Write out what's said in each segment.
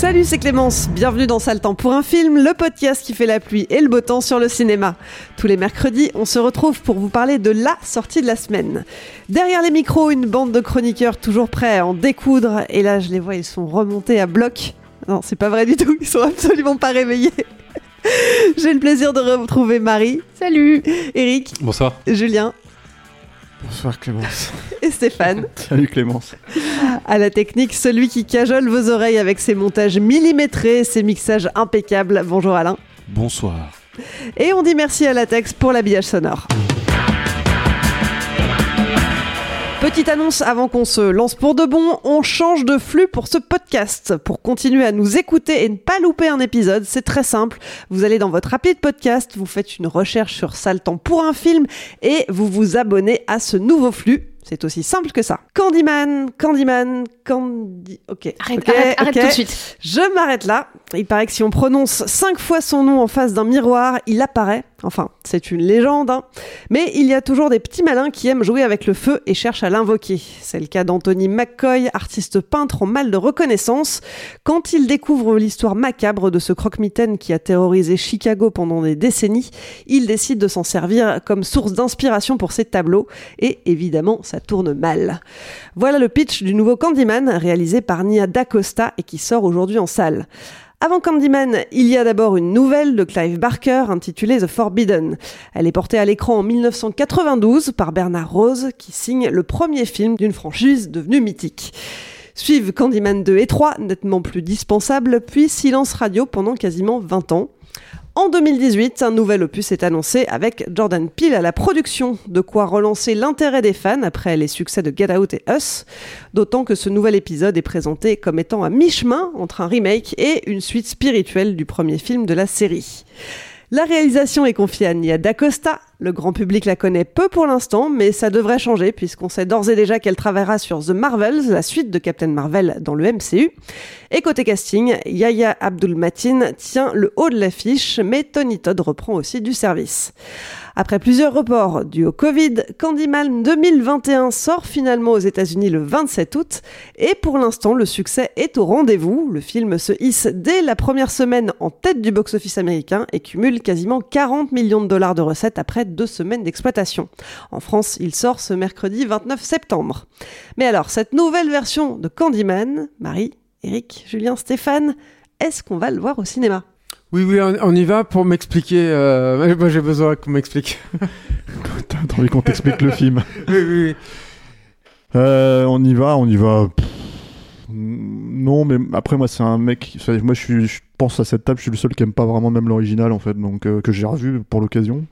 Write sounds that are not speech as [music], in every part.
Salut, c'est Clémence. Bienvenue dans Sale Temps pour un film, le podcast qui fait la pluie et le beau temps sur le cinéma. Tous les mercredis, on se retrouve pour vous parler de la sortie de la semaine. Derrière les micros, une bande de chroniqueurs toujours prêts à en découdre. Et là, je les vois, ils sont remontés à bloc. Non, c'est pas vrai du tout, ils sont absolument pas réveillés. [laughs] J'ai le plaisir de retrouver Marie. Salut Eric. Bonsoir. Julien. Bonsoir Clémence. [laughs] Et Stéphane. [laughs] Salut Clémence. À la technique, celui qui cajole vos oreilles avec ses montages millimétrés, ses mixages impeccables. Bonjour Alain. Bonsoir. Et on dit merci à Latex pour l'habillage sonore. Petite annonce avant qu'on se lance pour de bon, on change de flux pour ce podcast. Pour continuer à nous écouter et ne pas louper un épisode, c'est très simple. Vous allez dans votre appli de podcast, vous faites une recherche sur Sale Temps pour un film et vous vous abonnez à ce nouveau flux. C'est aussi simple que ça. Candyman, Candyman, Candy... Ok. Arrête, Ok, arrête, tout de suite. Je m'arrête là. Il paraît que si on prononce cinq fois son nom en face d'un miroir, il apparaît. Enfin, c'est une légende. hein. Mais il y a toujours des petits malins qui aiment jouer avec le feu et cherchent à l'invoquer. C'est le cas d'Anthony McCoy, artiste peintre en mal de reconnaissance. Quand il découvre l'histoire macabre de ce croque-mitaine qui a terrorisé Chicago pendant des décennies, il décide de s'en servir comme source d'inspiration pour ses tableaux. Et évidemment, ça tourne mal. Voilà le pitch du nouveau Candyman, réalisé par Nia D'Acosta et qui sort aujourd'hui en salle. Avant Candyman, il y a d'abord une nouvelle de Clive Barker intitulée The Forbidden. Elle est portée à l'écran en 1992 par Bernard Rose qui signe le premier film d'une franchise devenue mythique. Suivent Candyman 2 et 3, nettement plus dispensables, puis Silence Radio pendant quasiment 20 ans. En 2018, un nouvel opus est annoncé avec Jordan Peele à la production, de quoi relancer l'intérêt des fans après les succès de Get Out et Us, d'autant que ce nouvel épisode est présenté comme étant à mi-chemin entre un remake et une suite spirituelle du premier film de la série. La réalisation est confiée à Nia D'Acosta. Le grand public la connaît peu pour l'instant, mais ça devrait changer puisqu'on sait d'ores et déjà qu'elle travaillera sur The Marvels, la suite de Captain Marvel dans le MCU. Et côté casting, Yahya Abdul Matin tient le haut de l'affiche, mais Tony Todd reprend aussi du service. Après plusieurs reports dus au Covid, Candyman 2021 sort finalement aux États-Unis le 27 août et pour l'instant le succès est au rendez-vous. Le film se hisse dès la première semaine en tête du box-office américain et cumule quasiment 40 millions de dollars de recettes après deux semaines d'exploitation. En France, il sort ce mercredi 29 septembre. Mais alors, cette nouvelle version de Candyman, Marie, Eric, Julien, Stéphane, est-ce qu'on va le voir au cinéma? Oui, oui, on, on y va pour m'expliquer. euh, [laughs] Moi, j'ai besoin qu'on m'explique. [laughs] T'as envie qu'on t'explique le film [laughs] oui, oui, oui. Euh, On y va, on y va. Pff, Non, mais après, moi, c'est un mec. Moi, je, suis, je pense à cette table, je suis le seul qui aime pas vraiment même l'original, en fait, donc euh, que j'ai revu pour l'occasion.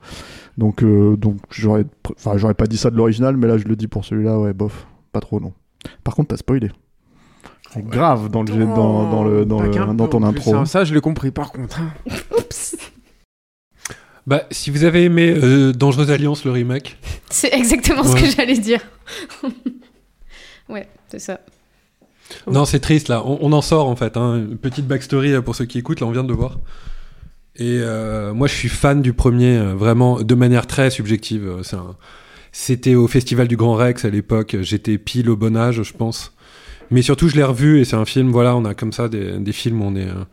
Donc, donc j'aurais, enfin, j'aurais pas dit ça de l'original, mais là, je le dis pour celui-là, ouais, bof, pas trop, non. Par contre, t'as spoilé. Grave dans le, dans, dans le, dans, le- dans ton plus, intro. hein. Ça, je l'ai compris, par contre. hein. Bah, si vous avez aimé euh, Dangereuse Alliance, le remake, C'est exactement ce que j'allais dire. [laughs] ouais, c'est ça. non, c'est triste là. On, on en sort en fait. Hein. Une petite backstory euh, pour ceux qui écoutent. Là, on vient de le voir. Et euh, moi, je suis fan du premier, euh, vraiment de manière très subjective. C'est un- C'était au Festival du Grand Rex à l'époque. J'étais pile au bon âge, je pense. Mais surtout, je l'ai revu et c'est un film, voilà, on a comme ça des, films où on est, euh,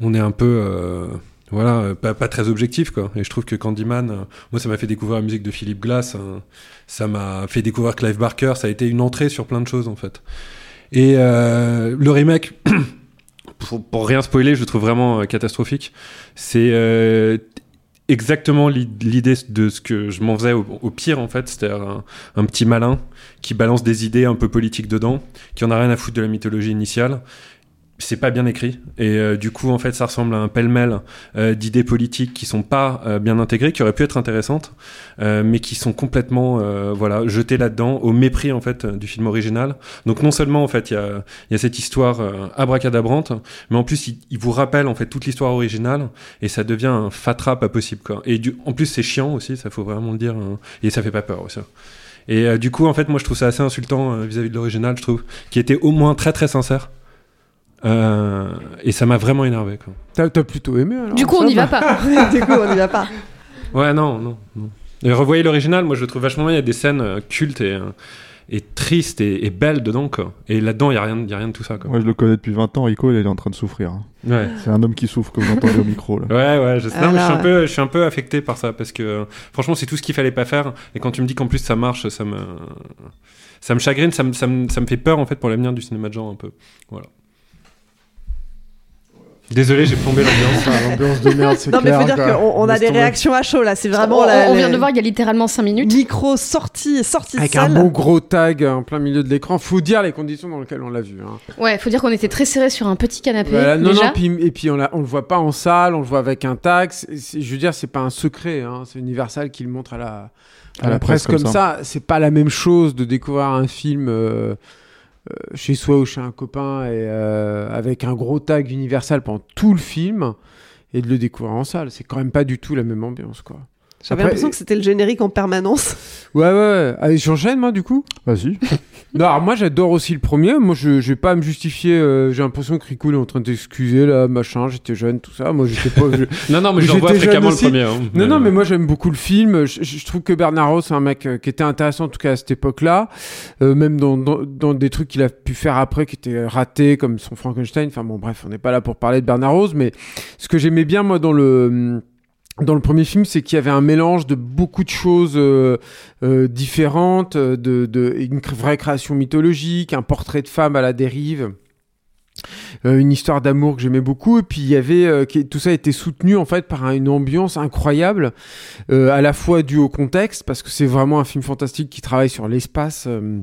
on est un peu, euh, voilà, euh, pas, très objectif, quoi. Et je trouve que Candyman, moi, ça m'a fait découvrir la musique de Philip Glass, euh, ça m'a fait découvrir Clive Barker, ça a été une entrée sur plein de choses, en fait. Et le remake, [coughs] pour, pour rien spoiler, je le trouve vraiment catastrophique. C'est exactement l'i- l'idée de ce que je m'en faisais au, au pire en fait, c'est-à-dire un, un petit malin qui balance des idées un peu politiques dedans, qui en a rien à foutre de la mythologie initiale. C'est pas bien écrit et euh, du coup en fait ça ressemble à un pêle-mêle euh, d'idées politiques qui sont pas euh, bien intégrées, qui auraient pu être intéressantes, euh, mais qui sont complètement euh, voilà jetées là-dedans au mépris en fait du film original. Donc non seulement en fait il y a, y a cette histoire euh, abracadabrante, mais en plus il, vous rappelle en fait toute l'histoire originale et ça devient un fatras pas possible quoi. Et du, en plus c'est chiant aussi, ça faut vraiment le dire, hein. et ça fait pas peur aussi. Et du coup en fait moi je trouve ça assez insultant vis-à-vis de l'original, je trouve, qui était au moins très très sincère. Euh, et ça m'a vraiment énervé. T'as plutôt aimé alors Du coup, on n'y va pas. [laughs] du coup, on n'y va pas. Ouais non non. non. Et revoyez l'original, moi je le trouve vachement bien. Il y a des scènes euh, cultes et, euh, et tristes et, et belles dedans quoi. Et là-dedans il y a rien, il y a rien de tout ça quoi. Moi, je le connais depuis 20 ans. Rico, il est en train de souffrir. hein. Ouais. C'est un homme qui souffre, comme vous entendez au micro. Là. Ouais, ouais, je sais. Non, mais je, suis un peu, je suis un peu affecté par ça parce que euh, franchement, c'est tout ce qu'il fallait pas faire. Et quand tu me dis qu'en plus ça marche, ça me, ça me chagrine, ça me, ça me, ça me fait peur en fait pour l'avenir du cinéma de genre un peu. Voilà. Désolé, j'ai plombé l'ambiance. Ah, L'ambiance de merde, c'est Non, mais clair. faut dire qu'on on a des réactions à chaud là. C'est on, vraiment la, on vient de voir il y a littéralement 5 minutes. micro sorti, sorti de Avec salle. un bon gros tag en plein milieu de l'écran. Faut dire les conditions dans lesquelles on l'a vu. Hein. Ouais, faut dire qu'on était très serré sur un petit canapé. Voilà, non, déjà. non, puis, et puis on, l'a- on le voit pas en salle, on le voit avec un tag. Je veux dire, c'est pas un secret. Hein. C'est Universal qui le montre à la, à la presse comme ça. C'est pas la même chose de découvrir un film euh, chez soi ou chez un copain et euh, avec un gros tag Universal pendant tout le film et de le découvrir en salle. C'est quand même pas du tout la même ambiance, quoi. J'avais Après- l'impression que c'était le générique en permanence. Ouais, ouais, ouais. Allez, j'enchaîne, moi, du coup Vas-y. [laughs] Non, alors moi j'adore aussi le premier. Moi je, je vais pas à me justifier. euh, j'ai l'impression que Rico il est en train de t'excuser là, machin. J'étais jeune, tout ça. Moi j'étais pas. je- [laughs] Non, non, mais je le J'étais jeune fréquemment le aussi. premier. hein. Non, non, mais moi j'aime beaucoup le film. Je, je- je trouve que Bernard Rose c'est un mec euh, qui était intéressant en tout cas à cette époque-là. Euh, même dans, dans, dans des trucs qu'il a pu faire après qui étaient ratés comme son Frankenstein. Enfin bon, bref, on n'est pas là pour parler de Bernard Rose, mais ce que j'aimais bien moi dans le dans le premier film, c'est qu'il y avait un mélange de beaucoup de choses euh, euh, différentes, euh, de, de une vraie création mythologique, un portrait de femme à la dérive. euh, une histoire d'amour que j'aimais beaucoup et puis il y avait euh, tout ça a été soutenu en fait par un- une ambiance incroyable euh, à la fois due au contexte parce que c'est vraiment un film fantastique qui travaille sur l'espace euh,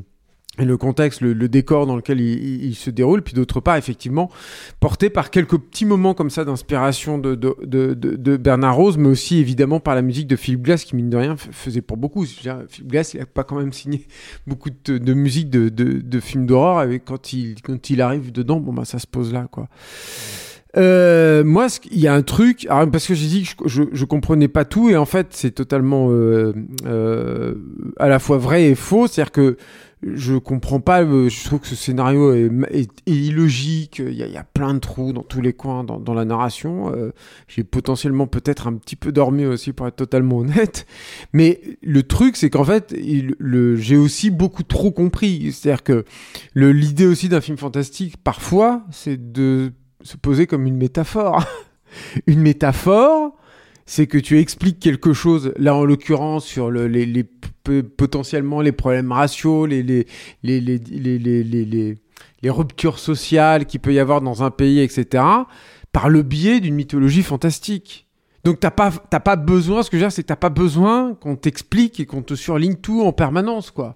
et le contexte, le, le décor dans lequel il, il- se déroule, puis d'autre part, effectivement, porté par quelques petits moments comme ça d'inspiration de, de, de, de- Bernard Rose, mais aussi évidemment par la musique de Philip Glass, qui mine de rien faisait pour beaucoup. Dire, Philip Glass, il a pas quand même signé [laughs] beaucoup de, musique de, films d'horreur, et quand il, quand il arrive dedans, bon, bah, ça se pose là, quoi. Euh, moi, il y a un truc, alors, parce que j'ai dit que je, je, je comprenais pas tout, et en fait, c'est totalement euh, euh, à la fois vrai et faux. C'est-à-dire que je comprends pas, euh, je trouve que ce scénario est, illogique, il y, a, plein de trous dans tous les coins dans, la narration. Euh, j'ai potentiellement peut-être un petit peu dormi aussi, pour être totalement [laughs] honnête. Mais le truc, c'est qu'en fait, j'ai aussi beaucoup trop compris. C'est-à-dire que l'idée aussi d'un film fantastique, parfois, c'est de se poser comme une métaphore. [laughs] une métaphore, c'est que tu expliques quelque chose, là en l'occurrence, sur les, potentiellement les problèmes raciaux, les, les, les, les, ruptures sociales qu'il peut y avoir dans un pays, etc., par le biais d'une mythologie fantastique. Donc t'as pas, pas besoin, ce que je veux dire, c'est que t'as pas besoin qu'on t'explique et qu'on te surligne tout en permanence, quoi.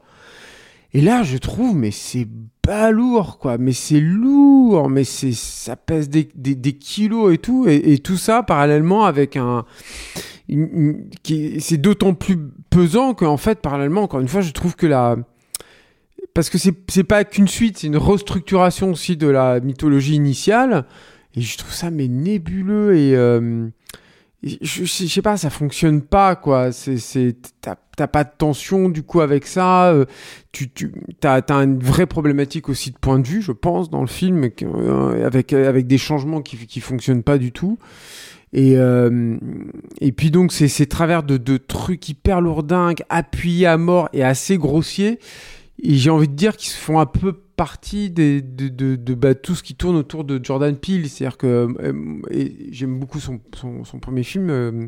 Et là, je trouve, mais c'est balourd, quoi. Mais c'est lourd, mais c'est, ça pèse des, des, des kilos et tout. Et, et tout ça, parallèlement, avec un. qui, c'est d'autant plus pesant qu'en fait, parallèlement, encore une fois, je trouve que la. Parce que c'est, c'est pas qu'une suite, c'est une restructuration aussi de la mythologie initiale. Et je trouve ça, mais nébuleux et. euh, je, sais pas, ça fonctionne pas, quoi. C'est, t'as, pas de tension, du coup, avec ça. euh, tu, tu, t'as, t'as une vraie problématique aussi de point de vue, je pense, dans le film, euh, avec, avec des changements qui, qui fonctionnent pas du tout. Et, euh, et puis donc, c'est ces travers de, de trucs hyper lourdingues, appuyés à mort et assez grossiers. Et j'ai envie de dire qu'ils se font un peu partie des, de, de, de bah, tout ce qui tourne autour de Jordan Peele. C'est-à-dire que euh, j'aime beaucoup son, son, son premier film, euh,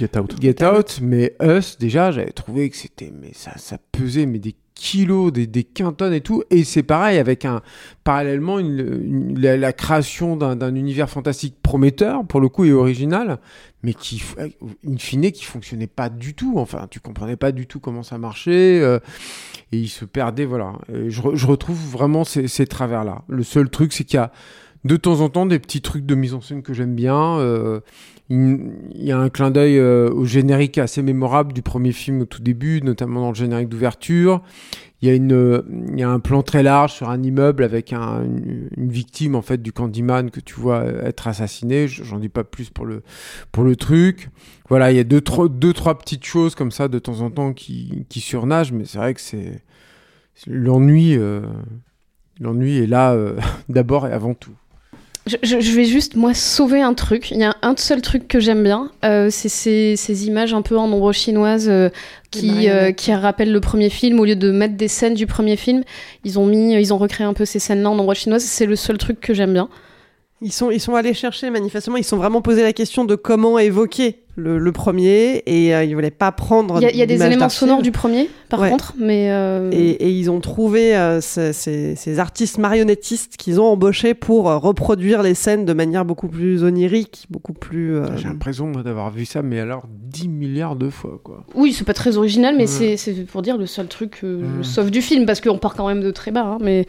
Get Out. Get Out, mais Us, déjà, j'avais trouvé que c'était, mais ça, ça pesait, mais des kilos, des, des et tout. Et c'est pareil avec un, parallèlement, la, création d'un, univers fantastique prometteur, pour le coup, et original, mais qui, in fine, qui fonctionnait pas du tout. Enfin, tu comprenais pas du tout comment ça marchait. euh, et il se perdait, voilà. Je, re- je retrouve vraiment ces, ces travers-là. Le seul truc, c'est qu'il y a de temps en temps des petits trucs de mise en scène que j'aime bien. Euh, il y a un clin d'œil euh, au générique assez mémorable du premier film au tout début, notamment dans le générique d'ouverture. Il y a euh, y a un plan très large sur un immeuble avec un- une, victime en fait du Candyman que tu vois être assassiné. Je- J'en dis pas plus pour le pour le truc. Voilà, il y a deux trois petites choses comme ça de temps en temps qui qui surnagent, mais c'est vrai que c'est l'ennui. l'ennui est là [laughs] d'abord et avant tout. Je, vais juste, moi, sauver un truc. Il y a un seul truc que j'aime bien, euh, c'est ces, ces images un peu en ombre chinoise euh, qui, euh, qui rappellent le premier film. Au lieu de mettre des scènes du premier film, ils ont, mis, ils ont recréé un peu ces scènes-là en ombre chinoise. C'est le seul truc que j'aime bien. Ils sont, ils sont allés chercher, manifestement, ils sont vraiment posé la question de comment évoquer le, le premier et euh, ils voulaient pas prendre. Il y a, il y a des éléments sonores du premier, par Ouais. contre, mais. euh, Et, et ils ont trouvé euh, ces, ces- ces artistes marionnettistes qu'ils ont embauchés pour euh, reproduire les scènes de manière beaucoup plus onirique, beaucoup plus. euh, J'ai l'impression d'avoir vu ça, mais alors 10 milliards de fois quoi. Oui, c'est pas très original, mais c'est- pour dire le seul truc, euh, sauf du film, parce qu'on part quand même de très bas. hein, mais,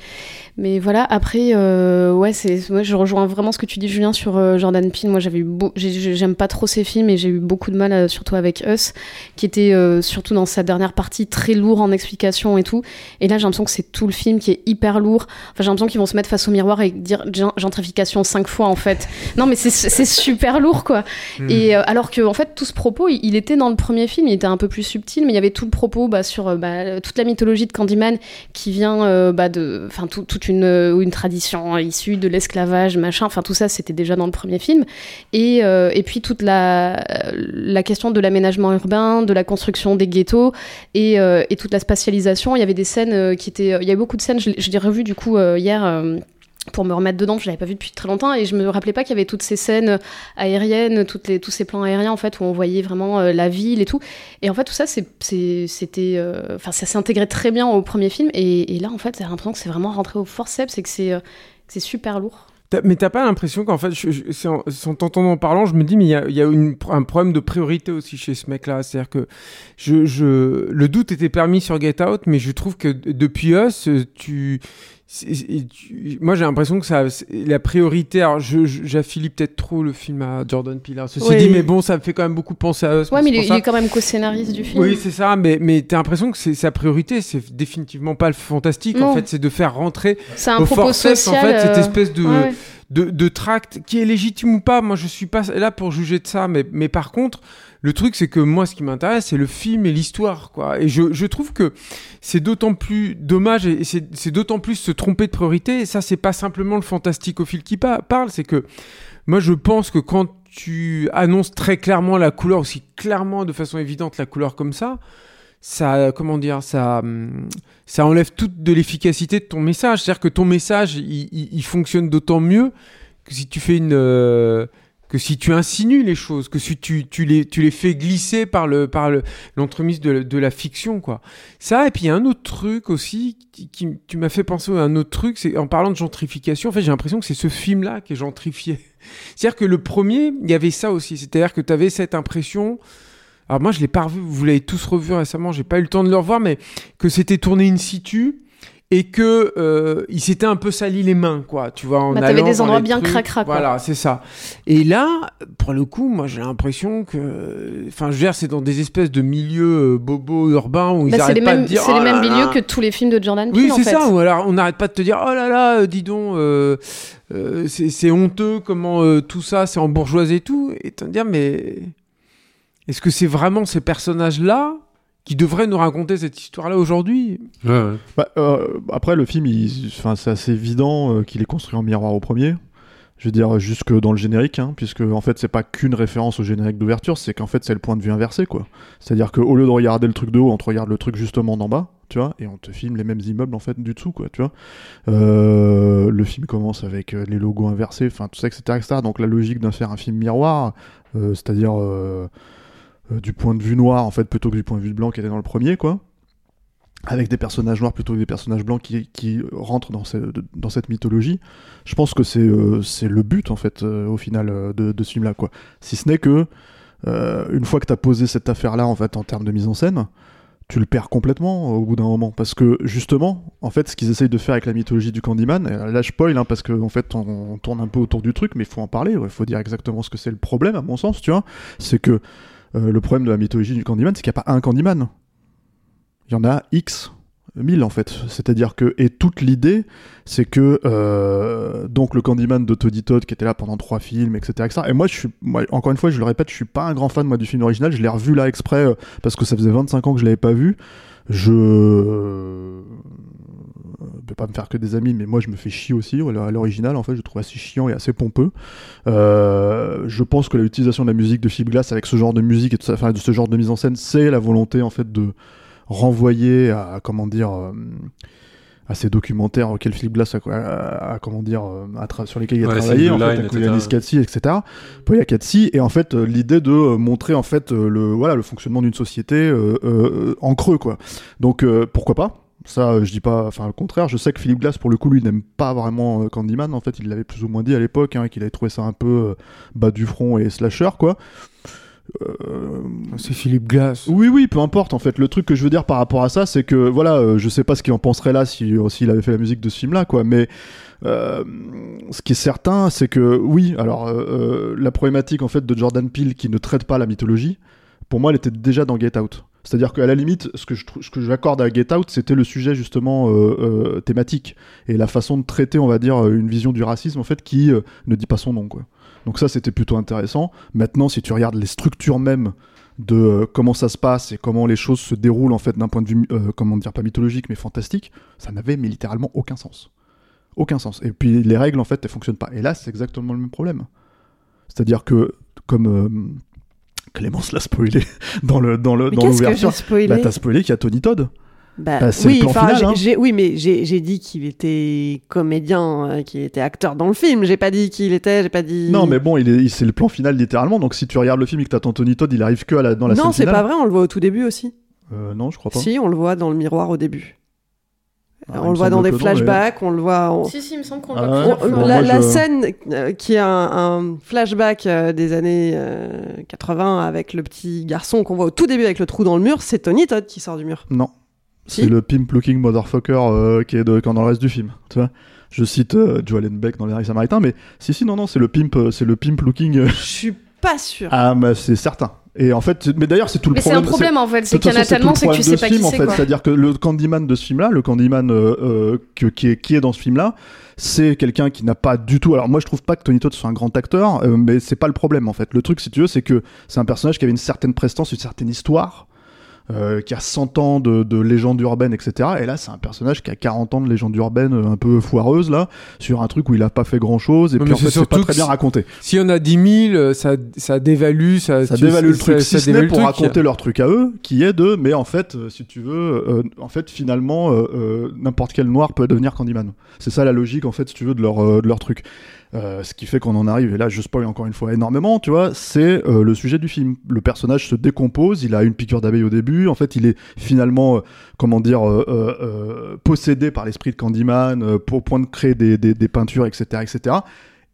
mais voilà, après, euh, ouais, c'est, moi je rejoins vraiment ce que tu dis, Julien, sur euh, Jordan Peele. Moi, j'avais j'aime pas trop ses films et j'ai eu beaucoup de mal, euh, surtout avec Us, qui était euh, surtout dans sa dernière partie très lourd en explications et tout. Et là, j'ai l'impression que c'est tout le film qui est hyper lourd. Enfin, j'ai l'impression qu'ils vont se mettre face au miroir et dire gen- gentrification cinq fois en fait. Non, mais c'est- super lourd quoi. Hmm. Et euh, alors que en fait tout ce propos, il, il était dans le premier film, il était un peu plus subtil, mais il y avait tout le propos bah, sur bah, toute la mythologie de Candyman qui vient euh, bah, de, enfin tout- toute une, une tradition issue de l'esclavage, machin. Enfin tout ça, c'était déjà dans le premier film. Et, euh, et puis toute la, la question de l'aménagement urbain, de la construction des ghettos et, euh, toute la spatialisation. Il y avait des scènes euh, qui étaient, il y avait beaucoup de scènes. Je, je l'ai revu du coup euh, hier. euh, pour me remettre dedans, je l'avais pas vu depuis très longtemps et je me rappelais pas qu'il y avait toutes ces scènes aériennes, tous ces plans aériens en fait où on voyait vraiment euh, la ville et tout. Et en fait tout ça c'était, euh, ça s'est intégré très bien au premier film et, là en fait j'ai l'impression que c'est vraiment rentré au forceps et euh, que c'est super lourd. Mais t'as pas l'impression qu'en fait, je, je- en, sans t'entendant en parlant, je me dis, mais il y a, y a une- un problème de priorité aussi chez ce mec-là. C'est-à-dire que je, je, le doute était permis sur Get Out, mais je trouve que depuis Us, tu. Tu- moi, j'ai l'impression que ça, la priorité. Alors, j'affilie peut-être trop le film à Jordan Peele. hein. Ceci Oui. dit, mais bon, ça me fait quand même beaucoup penser à. Ouais mais il est, ça- il est quand même co-scénariste du film. oui, c'est ça, mais, mais t'as l'impression que c'est sa priorité, c'est définitivement pas le fantastique. En fait, c'est de faire rentrer C'est un au propos forceps, social. en fait, cette euh, espèce de, ouais, ouais. De, de tract qui est légitime ou pas. Moi, je suis pas là pour juger de ça, mais, mais par contre, le truc, c'est que moi, ce qui m'intéresse, c'est le film et l'histoire, quoi. Et je, je trouve que c'est d'autant plus dommage et c'est d'autant plus se tromper de priorité. Et ça, c'est pas simplement le fantasticophile qui pa- parle, c'est que moi, je pense que quand tu annonces très clairement la couleur, aussi clairement, de façon évidente, la couleur comme ça, ça, comment dire, ça, hum, ça enlève toute de l'efficacité de ton message. C'est-à-dire que ton message, il, fonctionne d'autant mieux que si tu fais une, euh, que si tu insinues les choses, que si tu, tu les, tu les fais glisser par le, par le, l'entremise de, la fiction, quoi. Ça, et puis il y a un autre truc aussi qui, qui tu m'as fait penser à un autre truc, c'est en parlant de gentrification, en fait, j'ai l'impression que c'est ce film-là qui est gentrifié. [laughs] C'est-à-dire que le premier, il y avait ça aussi. C'est-à-dire que tu avais cette impression. Alors moi, je l'ai pas revu. Vous l'avez tous revu récemment. J'ai pas eu le temps de le revoir, mais que c'était tourné in situ et que euh, il s'était un peu sali les mains, quoi. Tu vois, en Bah, t'avais des endroits bien cracra, quoi. Voilà, c'est ça. Et là, pour le coup, moi, j'ai l'impression que, enfin, je veux dire, c'est dans des espèces de milieux euh, bobos urbains où ils Bah, c'est arrêtent pas mêmes, de dire. c'est les oh mêmes milieux que tous les films de Jordan Peele Oui, c'est ça. Ou alors on n'arrête pas de te dire oh là là, euh, dis donc, euh, euh, c'est c'est honteux comment euh, tout ça, c'est en bourgeoisie et tout. Et te dire mais est-ce que c'est vraiment ces personnages-là qui devraient nous raconter cette histoire-là aujourd'hui? Ouais, ouais. Bah, euh, après, le film, c'est assez évident euh, qu'il est construit en miroir au premier. Je veux dire, jusque dans le générique, hein, puisque en fait, c'est pas qu'une référence au générique d'ouverture, c'est qu'en fait, c'est le point de vue inversé, quoi. C'est-à-dire qu'au lieu de regarder le truc de haut, on te regarde le truc justement d'en bas, tu vois, et on te filme les mêmes immeubles en fait du dessous, quoi, tu vois. Euh, le film commence avec les logos inversés, enfin tout ça, etc., etc. Donc la logique d'en faire un film miroir, euh, c'est-à-dire euh, du point de vue noir en fait plutôt que du point de vue blanc qui était dans le premier, quoi. Avec des personnages noirs plutôt que des personnages blancs qui, qui rentrent dans, ce- dans cette mythologie. Je pense que c'est euh, le but en fait euh, au final euh, de, de ce film-là, quoi. Si ce n'est que euh, une fois que tu as posé cette affaire-là en fait en termes de mise en scène, tu le perds complètement euh, au bout d'un moment parce que justement en fait ce qu'ils essayent de faire avec la mythologie du Candyman là je spoil hein, parce que en fait on, on tourne un peu autour du truc mais il faut en parler il faut dire exactement ce que c'est le problème à mon sens tu vois c'est que euh, le problème de la mythologie du Candyman c'est qu'il n'y a pas un Candyman. Il y en a X mille en fait. C'est-à-dire que et toute l'idée c'est que euh, donc le Candyman de Toddy Todd qui était là pendant trois films etc, et moi je encore une fois je le répète je suis pas un grand fan moi du film original. Je l'ai revu là exprès euh, parce que ça faisait 25 ans que je l'avais pas vu. Je euh, vais pas me faire que des amis mais moi je me fais chier aussi à l'original en fait je trouve assez chiant et assez pompeux Euh, je pense que l'utilisation de la musique de Philip Glass avec ce genre de musique et tout ça, enfin, de ce genre de mise en scène c'est la volonté en fait de renvoyer à comment dire euh, à ces documentaires auxquels Philip Glass a, a- a- comment dire euh, a sur lesquels il a Ouais, travaillé en fait, avec etc. Yanis Katsi, etc. Poya Katsi et en fait l'idée de montrer en fait le voilà le fonctionnement d'une société euh, euh, en creux quoi. Donc euh, pourquoi pas? Ça, euh, je dis pas, enfin, le contraire. Je sais que Philip Glass, pour le coup, lui, n'aime pas vraiment euh, Candyman. En fait, il l'avait plus ou moins dit à l'époque, hein, qu'il avait trouvé ça un peu euh, bas du front et slasher, quoi. Euh, C'est Philippe Glass. oui, oui, peu importe. En fait, le truc que je veux dire par rapport à ça, c'est que voilà, euh, je sais pas ce qu'il en penserait là si euh, s'il avait fait la musique de ce film-là, quoi. Mais euh, ce qui est certain, c'est que oui. Alors, la problématique en fait de Jordan Peele qui ne traite pas la mythologie, pour moi, elle était déjà dans Get Out. C'est-à-dire qu'à la limite, ce que je j'accorde à Get Out, c'était le sujet justement euh, euh, thématique et la façon de traiter, on va dire, euh, une vision du racisme en fait qui ne dit pas son nom. Donc ça, c'était plutôt intéressant. Maintenant, si tu regardes les structures même de comment ça se passe et comment les choses se déroulent en fait d'un point de vue, comment dire, pas mythologique mais fantastique, ça n'avait littéralement aucun sens. Aucun sens. Et puis les règles en fait, elles fonctionnent pas. Et là, c'est exactement le même problème. C'est-à-dire que, comme Clémence l'a spoilé [laughs] dans le dans le Mais dans l'ouverture, bah, t'as spoilé qu'il y a Tony Todd. Bah, Bah, c'est oui, le plan final, hein. oui, mais j'ai dit qu'il était comédien, euh, qu'il était acteur dans le film. J'ai pas dit qu'il était, j'ai pas dit. Non, mais bon, il est, il- c'est le plan final littéralement. Donc si tu regardes le film et que t'attends Tony Todd, il arrive que à la, dans la non, scène c'est finale. pas vrai. On le voit au tout début aussi. Euh, non, je crois pas. Si, on le voit dans le miroir au début. Ah, il on le voit dans des non, mais- flashbacks, on le voit. en- Si, si, il me semble qu'on Ah le ouais voit On- Bon, fois. la, scène euh, qui a un, un flashback euh, des années euh, 80 avec le petit garçon qu'on voit au tout début avec le trou dans le mur, c'est Tony Todd qui sort du mur. Non. Si. C'est le pimp looking motherfucker euh, qui est de, quand dans le reste du film. Tu vois Je cite euh, Joe Allen Beck dans Les Rails Samaritains, mais si, si, non, non, c'est le pimp, euh, c'est le pimp looking. euh, Je suis pas sûr. Ah, bah, c'est certain. Et en fait, mais d'ailleurs, c'est tout le Mais c'est un problème. problème en fait, c'est qu'il y en a tellement, le c'est que tu problème sais pas film, qui en c'est fait. quoi. C'est-à-dire que le Candyman de ce film-là, le Candyman euh, euh, que- qui, est, qui est dans ce film-là, c'est quelqu'un qui n'a pas du tout. Alors moi, je trouve pas que Tony Todd soit un grand acteur, euh, mais c'est pas le problème en fait. Le truc, si tu veux, c'est que c'est un personnage qui avait une certaine prestance, une certaine histoire. Euh, qui a 100 ans de, de légende urbaine, etc. Et là, c'est un personnage qui a 40 ans de légende urbaine euh, un peu foireuse, là, sur un truc où il a pas fait grand chose, et puis mais en fait, c'est pas très bien raconté. S'il y en a 10 000, euh, ça, ça dévalue, ça, Ça tu- dévalue le ça- truc, ça si ce n'est dévalue pour truc. raconter leur truc à eux, qui est de, mais en fait, euh, si tu veux, euh, en fait, finalement, euh, n'importe quel noir peut devenir Candyman. C'est ça la logique, en fait, si tu veux, de leur, de leur truc. Euh, ce qui fait qu'on en arrive, et là je spoil encore une fois énormément, tu vois, c'est euh, le sujet du film. Le personnage se décompose, il a une piqûre d'abeille au début, en fait il est finalement, euh, comment dire, possédé par l'esprit de Candyman, pour point de créer des, des, peintures, etc., etc.,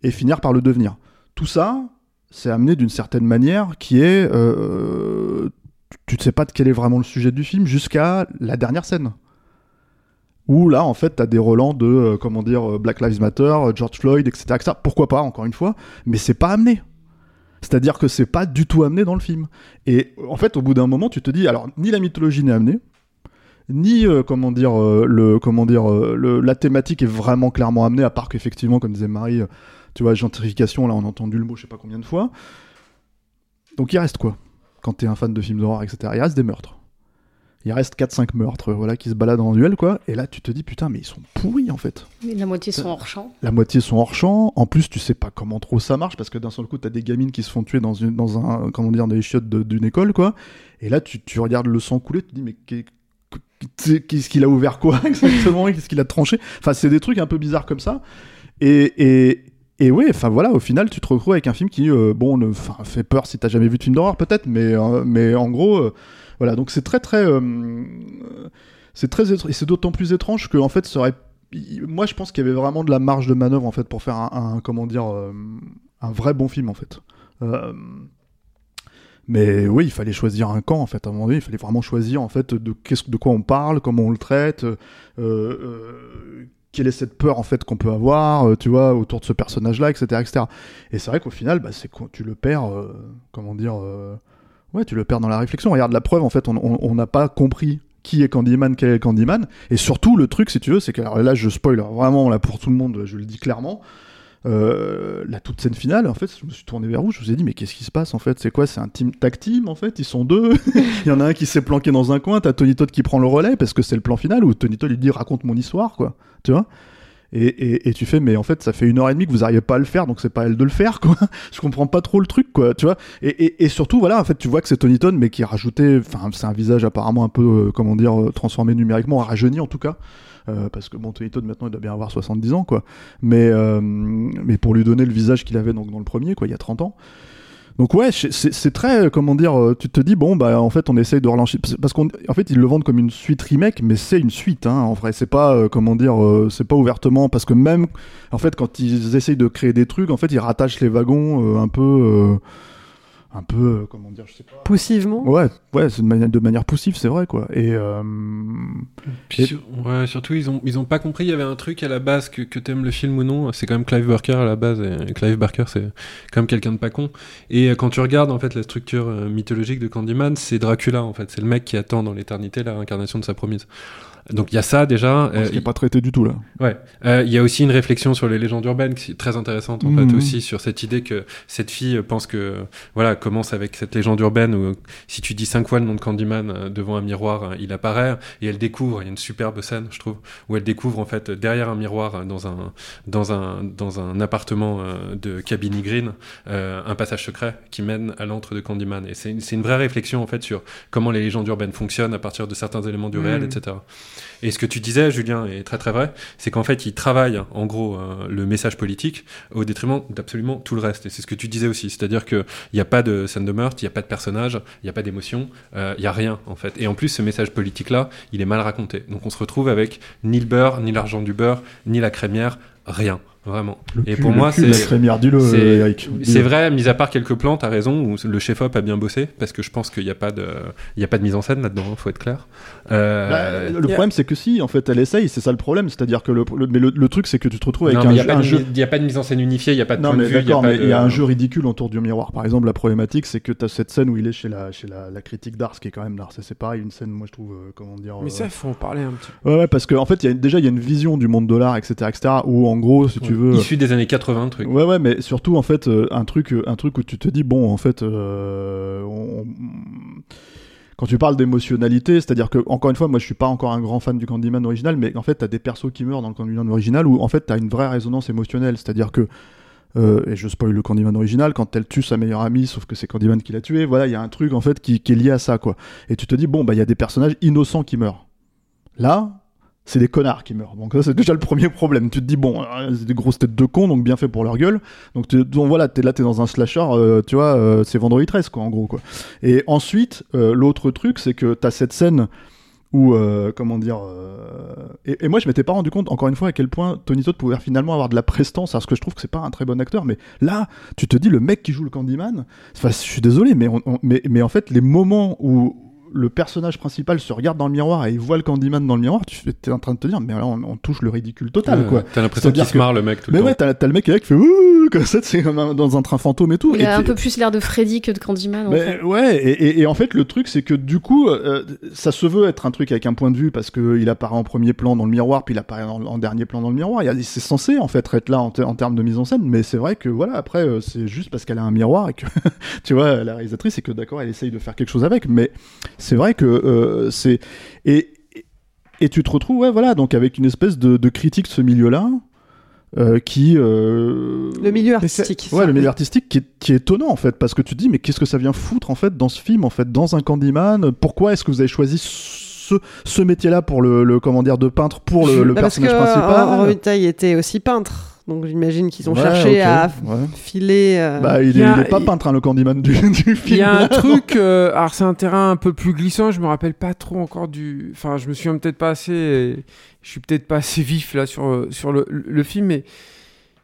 et finir par le devenir. Tout ça, c'est amené d'une certaine manière qui est, tu ne sais pas de quel est vraiment le sujet du film jusqu'à la dernière scène. Où là, en fait, t'as des relents de, euh, comment dire, euh, Black Lives Matter, euh, George Floyd, etc., etc. Pourquoi pas, encore une fois, mais c'est pas amené. C'est-à-dire que c'est pas du tout amené dans le film. Et en fait, au bout d'un moment, tu te dis, alors, ni la mythologie n'est amenée, ni, comment dire, le, comment dire, la thématique est vraiment clairement amenée, à part qu'effectivement, comme disait Marie, tu vois, gentrification, là, on a entendu le mot je sais pas combien de fois. Donc il reste quoi Quand t'es un fan de films d'horreur, etc. Il reste des meurtres. Il reste 4-5 meurtres, voilà, qui se baladent en duel, quoi. Et là, tu te dis, putain, mais ils sont pourris, en fait. Mais La moitié sont hors champ. La moitié sont hors champ. En plus, tu sais pas comment trop ça marche parce que d'un seul coup, t'as des gamines qui se font tuer dans, une, dans un, comment dire, dans les chiottes d'une école, quoi. Et là, tu, tu regardes le sang couler, tu te dis, mais qu'est- qu'est-ce qu'il a ouvert quoi [laughs] exactement Qu'est-ce qu'il a tranché Enfin, c'est des trucs un peu bizarres comme ça. Et, et, et ouais, enfin voilà, au final, tu te retrouves avec un film qui, euh, bon, ne, fait peur si t'as jamais vu de film d'horreur peut-être, mais, euh, mais en gros, euh, voilà. Donc c'est très très, c'est très, et c'est d'autant plus étrange que en fait, ça moi, je pense qu'il y avait vraiment de la marge de manœuvre en fait pour faire un, comment dire, un vrai bon film en fait. Mais oui, il fallait choisir un camp en fait. À un moment donné, il fallait vraiment choisir en fait de qu'est-ce de quoi on parle, comment on le traite, quelle est cette peur en fait qu'on peut avoir, euh, tu vois, autour de ce personnage-là, etc.. Et c'est vrai qu'au final, bah, c'est tu le perds, euh, comment dire, euh, ouais, tu le perds dans la réflexion. Regarde la preuve, en fait, on n'a pas compris qui est Candyman, quel est Candyman, et surtout le truc, si tu veux, c'est que alors là, je spoil vraiment là pour tout le monde, je le dis clairement. Euh, la toute scène finale, en fait, je me suis tourné vers vous, je vous ai dit, mais qu'est-ce qui se passe en fait? C'est quoi? C'est un team tag team en fait? Ils sont deux? [laughs] il y en a un qui s'est planqué dans un coin, t'as Tony Todd qui prend le relais parce que c'est le plan final où Tony Todd il dit raconte mon histoire, quoi. Tu vois? Et, tu fais, mais en fait, ça fait une heure et demie que vous n'arrivez pas à le faire, donc c'est pas elle de le faire, quoi. [laughs] Je comprends pas trop le truc, quoi, tu vois. Et, surtout, voilà, en fait, tu vois que c'est Tony Todd, mais qui a rajouté, enfin, c'est un visage apparemment un peu, euh, comment dire, euh, transformé numériquement, rajeuni en tout cas. Euh, parce que bon, Tony Todd maintenant il doit bien avoir 70 ans quoi. Mais, euh, mais pour lui donner le visage qu'il avait donc dans le premier quoi, il y a 30 ans. Donc ouais, c'est- très, euh, comment dire, euh, tu te dis, bon, bah en fait on essaye de relancer, parce qu'en en fait ils le vendent comme une suite remake, mais c'est une suite, hein, en vrai, c'est pas, euh, comment dire, euh, c'est pas ouvertement, parce que même, en fait quand ils essayent de créer des trucs, en fait ils rattachent les wagons un peu... un peu, euh, comment dire, je sais pas. Poussivement. Ouais, ouais, c'est de manière, de manière poussive, c'est vrai, quoi. Et, euh, Puis et- sur- ouais, surtout, ils ont, ils ont pas compris, il y avait un truc à la base, que, que t'aimes le film ou non, c'est quand même Clive Barker à la base, et Clive Barker, c'est quand même quelqu'un de pas con. Et euh, quand tu regardes, en fait, la structure mythologique de Candyman, c'est Dracula, en fait, c'est le mec qui attend dans l'éternité la réincarnation de sa promise. Donc il y a ça déjà. ce qui est pas traité du tout, là. Ouais. Euh, Il y a aussi une réflexion sur les légendes urbaines qui est très intéressante en fait aussi sur cette idée que cette fille pense que voilà commence avec cette légende urbaine où si tu dis cinq fois le nom de Candyman euh, devant un miroir euh, il apparaît et elle découvre il y a une superbe scène je trouve où elle découvre en fait derrière un miroir euh, dans un dans un dans un appartement euh, de Cabini Green euh, un passage secret qui mène à l'antre de Candyman et c'est une, c'est une vraie réflexion en fait sur comment les légendes urbaines fonctionnent à partir de certains éléments du réel Mhm. etc et ce que tu disais, Julien, est très très vrai, c'est qu'en fait, il travaille en gros euh, le message politique au détriment d'absolument tout le reste. Et c'est ce que tu disais aussi, c'est-à-dire qu'il n'y a pas de scène de meurtre, il n'y a pas de personnage, il n'y a pas d'émotion, euh, il n'y a rien en fait. Et en plus, ce message politique-là, il est mal raconté. Donc on se retrouve avec ni le beurre, ni l'argent du beurre, ni la crémière, rien. Vraiment. Le et cul- pour le moi, c'est. euh. C'est vrai, mis à part quelques plans, t'as raison, où le chef-op a bien bossé, parce que je pense qu'il n'y a, pas de- il y a pas de mise en scène là-dedans, faut être clair. Euh, Bah, le problème, c'est que si, en fait, elle essaye, c'est ça le problème. C'est-à-dire que le, le- mais le, le truc, c'est que tu te retrouves avec Non, un, il n'y a, jeu- pas un de- jeu. il y a pas de mise en scène unifiée, il n'y a pas de Non, point mais il y d'accord, mais de- il y a un jeu ridicule autour du miroir. Par exemple, la problématique, c'est que tu as cette scène où il est chez la, chez la, la critique d'art, ce qui est quand même d'art. Ça, c'est pareil, une scène, moi, je trouve, euh, comment dire. Mais euh, ça, faut en parler un petit peu. Ouais, ouais, parce qu'en en fait, y a, déjà, il y a une vision du monde de l'art, etc., etc., où en gros, si tu veux. Issu des années 80, truc. Ouais, ouais, mais surtout, en fait, euh, un, truc, euh, un truc où tu te dis, bon, en fait, euh, on- quand tu parles d'émotionnalité, c'est-à-dire que, encore une fois, moi je suis pas encore un grand fan du Candyman original, mais en fait, t'as des persos qui meurent dans le Candyman original où en fait, t'as une vraie résonance émotionnelle, c'est-à-dire que. euh, et je spoil le Candyman original, quand elle tue sa meilleure amie, sauf que c'est Candyman qui l'a tué, voilà, il y a un truc en fait qui, qui est lié à ça, quoi. Et tu te dis, bon, bah, il y a des personnages innocents qui meurent. Là, c'est des connards qui meurent. Donc ça, c'est déjà le premier problème. Tu te dis, bon, c'est des grosses têtes de cons, donc bien fait pour leur gueule. Donc, tu- voilà, t'es là, t'es dans un slasher, euh, tu vois, euh, c'est vendredi 13, quoi, en gros, quoi. Et ensuite, euh, l'autre truc, c'est que t'as cette scène où, comment dire, et, et moi je m'étais pas rendu compte, encore une fois, à quel point Tony Todd pouvait finalement avoir de la prestance, parce que je trouve que c'est pas un très bon acteur, mais là, tu te dis, le mec qui joue le Candyman, enfin, je suis désolé, mais, mais, mais en fait, les moments où le personnage principal se regarde dans le miroir et il voit le Candyman dans le miroir, tu es en train de te dire, mais là, on, on touche le ridicule total, Ouais, quoi. t'as l'impression qu'il se que- marre, le mec, tout le Mais temps. ouais, t'as t'as le mec qui fait ouh, comme ça, c'est comme un- dans un train fantôme et tout. Il et a un peu plus l'air de Freddy que de Candyman. en mais fait. ouais, et, et- et en fait, le truc, c'est que du coup, euh, ça se veut être un truc avec un point de vue parce qu'il apparaît en premier plan dans le miroir, puis il apparaît en, en dernier plan dans le miroir. Il y a- C'est censé en fait être là en, te- en termes de mise en scène, mais c'est vrai que voilà, après, euh, c'est juste parce qu'elle a un miroir et que, [laughs] tu vois, la réalisatrice, c'est que d'accord, elle essaye de faire quelque chose avec, mais c'est vrai que euh, c'est. Et, et tu te retrouves, ouais, voilà, donc avec une espèce de, de critique de ce milieu-là. euh, qui euh, Le milieu artistique. Ouais, le milieu artistique qui est, qui est étonnant en fait, parce que tu te dis mais qu'est-ce que ça vient foutre en fait dans ce film en fait, dans un Candyman? Pourquoi est-ce que vous avez choisi ce, ce métier-là pour le, le comment dire de peintre pour le, le Bah, parce que personnage principal? Robitaille était aussi peintre. Donc j'imagine qu'ils ont Ouais, cherché à ouais. filer. euh, Bah, il, Il y est, a- il est pas il- peintre, hein, le Candyman du, [laughs] du film. Il y a un là. [laughs] truc, euh, alors c'est un terrain un peu plus glissant, je me rappelle pas trop encore du. Enfin, je me souviens peut-être pas assez. Je suis peut-être pas assez vif là sur, euh, sur le, le film, mais.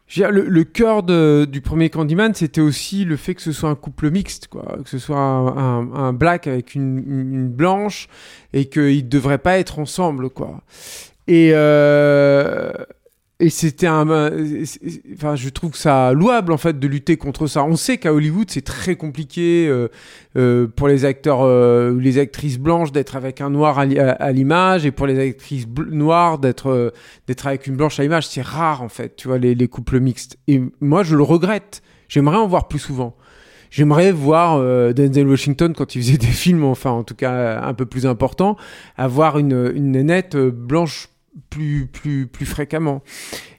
je veux dire, Le, le cœur de- du premier Candyman, c'était aussi le fait que ce soit un couple mixte, quoi. Que ce soit un, un- un black avec une, une- une blanche et qu'ils ne devraient pas être ensemble, quoi. Et, euh, et c'était un. euh, Enfin, je trouve ça louable, en fait, de lutter contre ça. On sait qu'à Hollywood, c'est très compliqué euh, euh, pour les acteurs ou les actrices blanches d'être avec un noir à, li- à- à l'image et pour les actrices noires d'être d'être avec une blanche à l'image. C'est rare, en fait, tu vois, les, les couples mixtes. Et moi, je le regrette. J'aimerais en voir plus souvent. J'aimerais voir Denzel Washington quand il faisait des films, enfin en tout cas un peu plus importants, avoir une, une nénette blanche plus, plus, plus fréquemment.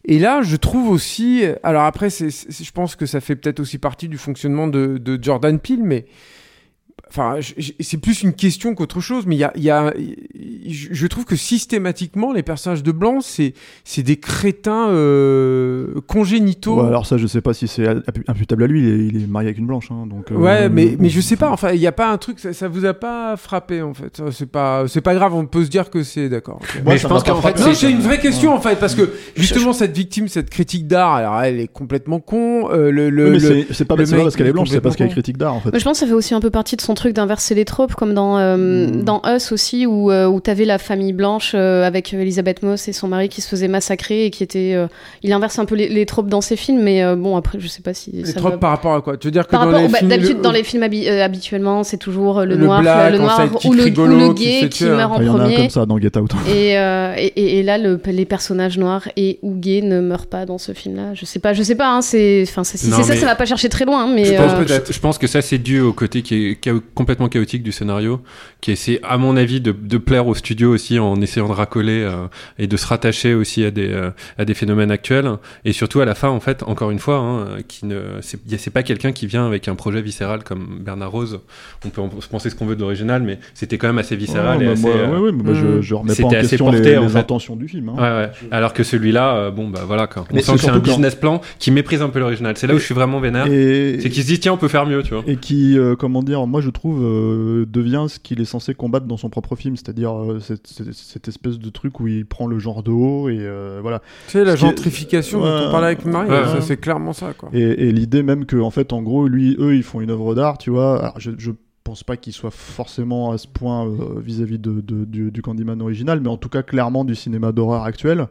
Et là, je trouve aussi, alors après, c'est, je pense que ça fait peut-être aussi partie du fonctionnement de, de Jordan Peele, mais enfin, c'est plus une question qu'autre chose, mais il y a, il y a, je je trouve que systématiquement, les personnages de blanc, c'est, c'est des crétins euh, congénitaux. Ouais, alors ça, je sais pas si c'est impu- imputable à lui. Il est, il est marié avec une blanche, hein, donc. euh, Ouais, mais, mais je sais pas, enfin, il n'y a pas un truc, ça, ça vous a pas frappé en fait. C'est pas, c'est pas grave, on peut se dire que c'est d'accord. ok. Mais je pense qu'en fait, Non, c'est- une vraie question en fait, parce que justement, cette victime, cette critique d'art, alors elle est complètement con. euh, le, le, Oui, le- c'est- pas, pas parce qu'elle est blanche, c'est parce qu'elle est critique d'art en fait. Mais je pense que ça fait aussi un peu partie de son truc d'inverser les tropes, comme dans, euh, Mm. dans Us aussi, où, euh, où t'avais la famille blanche euh, avec Elisabeth Moss et son mari qui se faisait massacrer et qui était. euh, il inverse un peu les, les tropes dans ses films, mais euh, bon, après, je sais pas si. Les ça tropes va- par rapport à quoi? Tu veux dire que Par dans rapport, les bah, films, d'habitude, le- dans les films habi- euh, habituellement, c'est toujours euh, le, Le noir, black, le noir ou le, ou le qui gay qui, tuer. meurt en Enfin, Il y en a un premier. comme ça dans Get Out. Et, euh, et, et- et là, le, les personnages noirs et ou gays ne meurent pas dans ce film-là. Je sais pas, je sais pas. Hein, c'est, enfin, c'est- si c'est ça, mais- ça va pas chercher très loin. hein, Mais je, pense, euh, je- je pense que ça c'est dû au côté qui est complètement chaotique du scénario, qui essaie à mon avis de, de plaire au studio aussi en essayant de racoler euh, et de se rattacher aussi à des euh, à des phénomènes actuels et surtout à la fin en fait encore une fois hein, qui ne c'est pas quelqu'un qui vient avec un projet viscéral comme Bernard Rose. On peut en penser ce qu'on veut d'original, mais c'était quand même assez viscéral Ouais, et bah, assez, moi, euh, ouais, ouais, je, je remets pas en c'était assez question porté, les, en les fait. intentions du film. hein. Ouais, ouais. Alors que celui-là, euh, bon, bah voilà, quoi. On Mais sent c'est que c'est un business plan qui méprise un peu l'original. C'est là où je suis vraiment vénère. Et, C'est qu'il se dit, tiens, on peut faire mieux, tu vois. et qui, euh, comment dire, moi je trouve, euh, devient ce qu'il est censé combattre dans son propre film, c'est-à-dire euh, cette, cette- cette espèce de truc où il prend le genre de haut et euh, voilà. Tu sais, la Ce qui est- gentrification dont Ouais. on parlait avec Marie, Ouais. c'est clairement ça quoi. Et, et l'idée même que, en fait, en gros, lui, eux, ils font une œuvre d'art, tu vois. Alors, je, je pense pas qu'il soit forcément à ce point euh, vis-à-vis de, de- du, du Candyman original, mais en tout cas, clairement, du cinéma d'horreur actuel.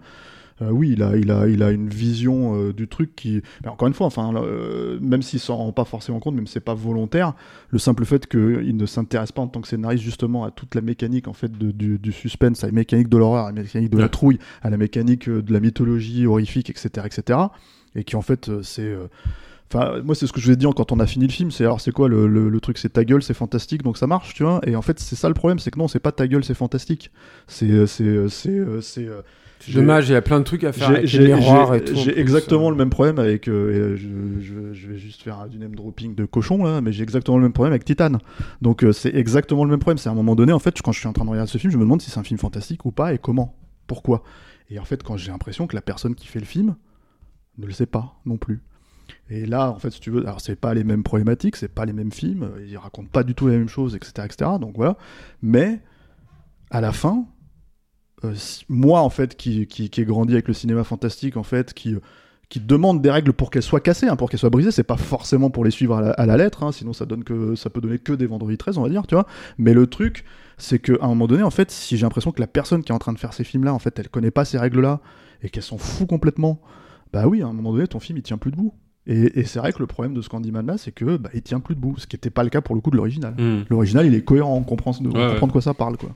Euh, oui, il a, il, a, il a une vision euh, du truc qui. Mais encore une fois, enfin, euh, même s'il s'en rend pas forcément compte, même si c'est pas volontaire, le simple fait qu'il ne s'intéresse pas en tant que scénariste justement à toute la mécanique en fait de- du, du suspense, à la mécanique de l'horreur, à la mécanique de la trouille, à la mécanique de la mythologie horrifique, etc., etc. Et qui en fait, c'est. Enfin, moi, c'est ce que je vous ai dit quand on a fini le film. C'est alors, c'est quoi le, le- le truc C'est ta gueule, c'est fantastique, donc ça marche, tu vois. Et en fait, c'est ça le problème, c'est que non, c'est pas ta gueule, c'est fantastique. C'est, c'est, c'est, c'est. Dommage, il y a plein de trucs à faire j'ai- avec les miroirs et tout. J'ai exactement le même problème avec. euh, euh, je, je- je vais juste faire du name dropping de cochon là, mais j'ai exactement le même problème avec Titan. Donc euh, c'est exactement le même problème. C'est à un moment donné, en fait, quand je suis en train de regarder ce film, je me demande si c'est un film fantastique ou pas et comment, pourquoi? Et en fait, quand j'ai l'impression que la personne qui fait le film ne le sait pas non plus. Et là, en fait, si tu veux, alors c'est pas les mêmes problématiques, c'est pas les mêmes films, ils racontent pas du tout les mêmes choses, etc., etc. Donc voilà. Mais à la fin, moi en fait, qui, qui, qui ai grandi avec le cinéma fantastique, en fait, qui qui demande des règles pour qu'elles soient cassées, hein, pour qu'elles soient brisées, c'est pas forcément pour les suivre à la, à la lettre, hein, sinon ça donne que ça peut donner que des vendredis 13, on va dire, tu vois. Mais le truc, c'est qu'à un moment donné, en fait, si j'ai l'impression que la personne qui est en train de faire ces films-là, en fait, elle connaît pas ces règles-là et qu'elle s'en fout complètement, bah oui, à un moment donné, ton film il tient plus debout. Et, et c'est vrai que le problème de ce Candyman là, c'est que bah, il tient plus debout, ce qui n'était pas le cas pour le coup de l'original. Hmm. L'original, il est cohérent, on comprend, on Ouais, comprend ouais. de quoi ça parle, quoi.